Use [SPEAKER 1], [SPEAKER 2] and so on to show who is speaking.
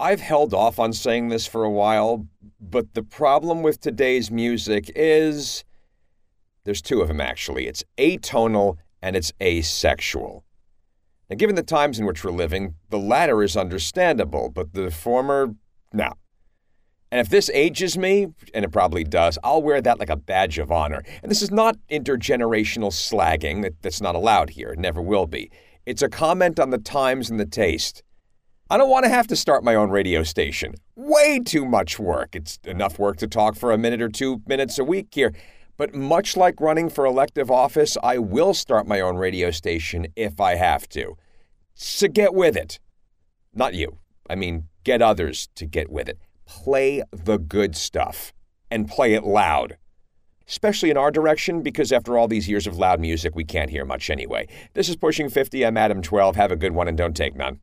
[SPEAKER 1] I've held off on saying this for a while, but the problem with today's music is there's two of them actually. It's atonal and it's asexual. Now, given the times in which we're living, the latter is understandable, but the former, no. And if this ages me, and it probably does, I'll wear that like a badge of honor. And this is not intergenerational slagging, that, that's not allowed here, never will be. It's a comment on the times and the taste. I don't want to have to start my own radio station. Way too much work. It's enough work to talk for a minute or two minutes a week here. But much like running for elective office, I will start my own radio station if I have to. So get with it. Not you. I mean, get others to get with it. Play the good stuff and play it loud. Especially in our direction, because after all these years of loud music, we can't hear much anyway. This is Pushing 50. I'm Adam 12. Have a good one and don't take none.